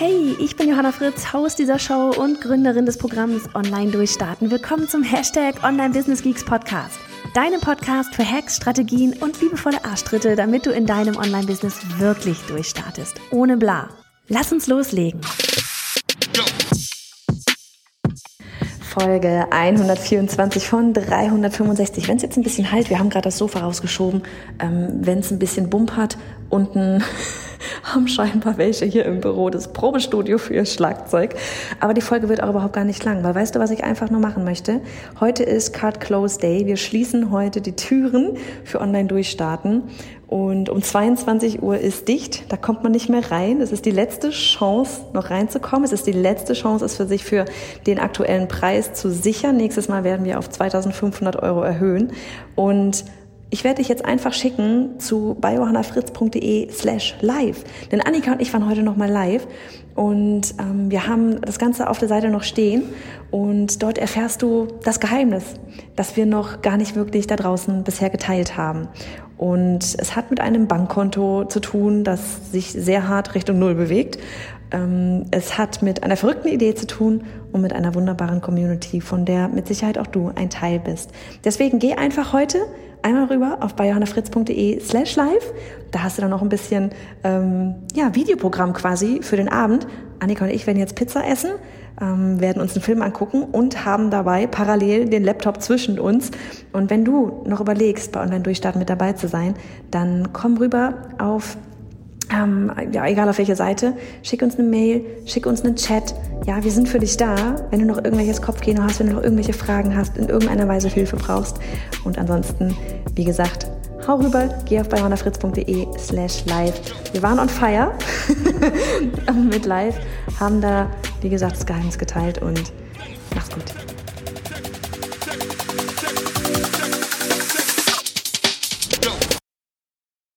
Hey, ich bin Johanna Fritz, Haus dieser Show und Gründerin des Programms Online Durchstarten. Willkommen zum Hashtag Online Business Geeks Podcast. Deinem Podcast für Hacks, Strategien und liebevolle Arschtritte, damit du in deinem Online-Business wirklich durchstartest. Ohne bla. Lass uns loslegen. Folge 124 von 365. Wenn es jetzt ein bisschen halt, wir haben gerade das Sofa rausgeschoben, ähm, wenn es ein bisschen Bump hat, unten haben scheinbar welche hier im Büro das Probestudio für ihr Schlagzeug. Aber die Folge wird auch überhaupt gar nicht lang, weil weißt du, was ich einfach nur machen möchte? Heute ist Card Close Day. Wir schließen heute die Türen für Online-Durchstarten. Und um 22 Uhr ist dicht, da kommt man nicht mehr rein. Es ist die letzte Chance, noch reinzukommen. Es ist die letzte Chance, es für sich für den aktuellen Preis zu sichern. Nächstes Mal werden wir auf 2500 Euro erhöhen. Und ich werde dich jetzt einfach schicken zu biohannafritz.de slash live. Denn Annika und ich waren heute nochmal live und ähm, wir haben das Ganze auf der Seite noch stehen und dort erfährst du das Geheimnis, das wir noch gar nicht wirklich da draußen bisher geteilt haben. Und es hat mit einem Bankkonto zu tun, das sich sehr hart Richtung Null bewegt. Ähm, es hat mit einer verrückten Idee zu tun und mit einer wunderbaren Community, von der mit Sicherheit auch du ein Teil bist. Deswegen geh einfach heute einmal rüber auf bayjohannafritz.de slash live. Da hast du dann noch ein bisschen ähm, ja, Videoprogramm quasi für den Abend. Annika und ich werden jetzt Pizza essen, ähm, werden uns einen Film angucken und haben dabei parallel den Laptop zwischen uns. Und wenn du noch überlegst, bei Online-Durchstarten mit dabei zu sein, dann komm rüber auf ähm, ja, egal auf welche Seite, schick uns eine Mail, schick uns einen Chat. Ja, wir sind für dich da, wenn du noch irgendwelches Kopfkino hast, wenn du noch irgendwelche Fragen hast, in irgendeiner Weise Hilfe brauchst. Und ansonsten, wie gesagt, hau rüber, geh auf bayhonafritz.de slash live. Wir waren on fire mit live, haben da, wie gesagt, das Geheimnis geteilt und mach's gut.